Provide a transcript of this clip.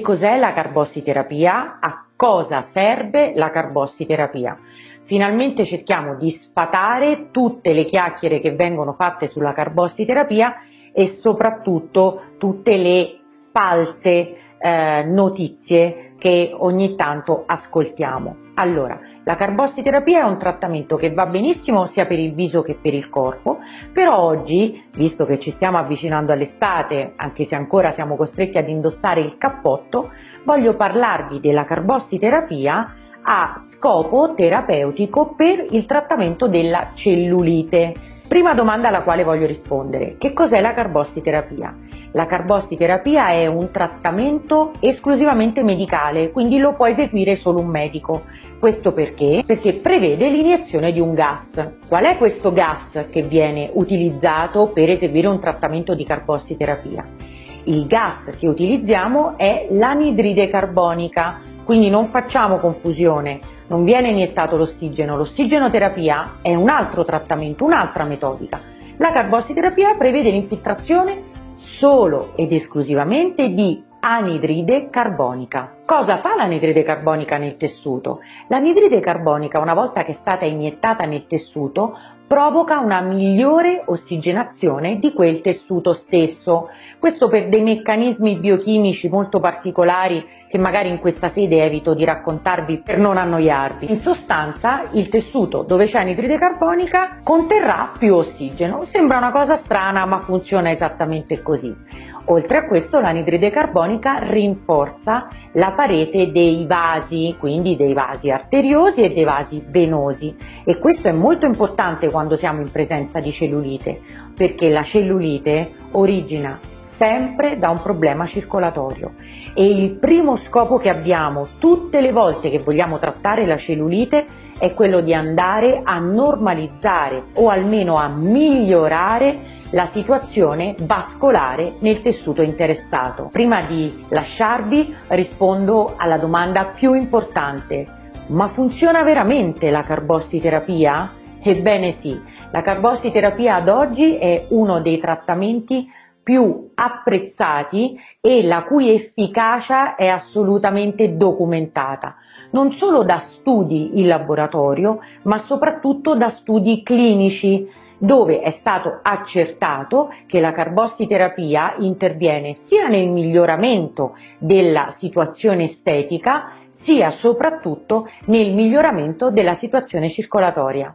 Cos'è la carbossiterapia? A cosa serve la carbossiterapia? Finalmente cerchiamo di sfatare tutte le chiacchiere che vengono fatte sulla carbossiterapia e soprattutto tutte le false eh, notizie che ogni tanto ascoltiamo. Allora, la carbossiterapia è un trattamento che va benissimo sia per il viso che per il corpo, però oggi, visto che ci stiamo avvicinando all'estate, anche se ancora siamo costretti ad indossare il cappotto, voglio parlarvi della carbossiterapia a scopo terapeutico per il trattamento della cellulite. Prima domanda alla quale voglio rispondere, che cos'è la carbossiterapia? La carbossiterapia è un trattamento esclusivamente medicale, quindi lo può eseguire solo un medico. Questo perché? Perché prevede l'iniezione di un gas. Qual è questo gas che viene utilizzato per eseguire un trattamento di carbossiterapia? Il gas che utilizziamo è l'anidride carbonica, quindi non facciamo confusione, non viene iniettato l'ossigeno, l'ossigenoterapia è un altro trattamento, un'altra metodica. La carbossiterapia prevede l'infiltrazione solo ed esclusivamente di anidride carbonica. Cosa fa l'anidride carbonica nel tessuto? L'anidride carbonica, una volta che è stata iniettata nel tessuto, provoca una migliore ossigenazione di quel tessuto stesso. Questo per dei meccanismi biochimici molto particolari che magari in questa sede evito di raccontarvi per non annoiarvi. In sostanza il tessuto dove c'è anidride carbonica conterrà più ossigeno. Sembra una cosa strana ma funziona esattamente così. Oltre a questo l'anidride carbonica rinforza la parete dei vasi, quindi dei vasi arteriosi e dei vasi venosi. E questo è molto importante quando siamo in presenza di cellulite perché la cellulite origina sempre da un problema circolatorio. E il primo scopo che abbiamo tutte le volte che vogliamo trattare la cellulite è quello di andare a normalizzare o almeno a migliorare la situazione vascolare nel tessuto interessato. Prima di lasciarvi rispondo alla domanda più importante. Ma funziona veramente la carbossiterapia? Ebbene sì, la carbossiterapia ad oggi è uno dei trattamenti più apprezzati e la cui efficacia è assolutamente documentata, non solo da studi in laboratorio, ma soprattutto da studi clinici dove è stato accertato che la carbossiterapia interviene sia nel miglioramento della situazione estetica, sia soprattutto nel miglioramento della situazione circolatoria.